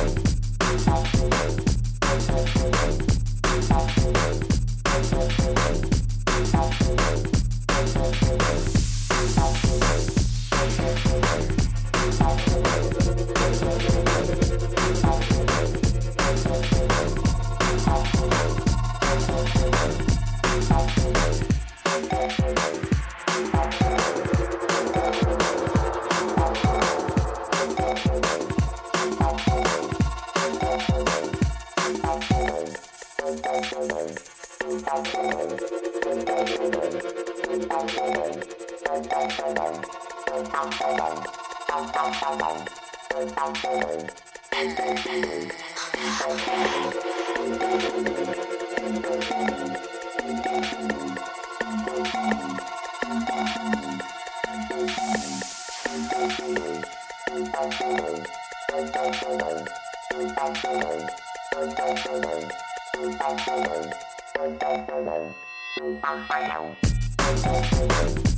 Bye. Música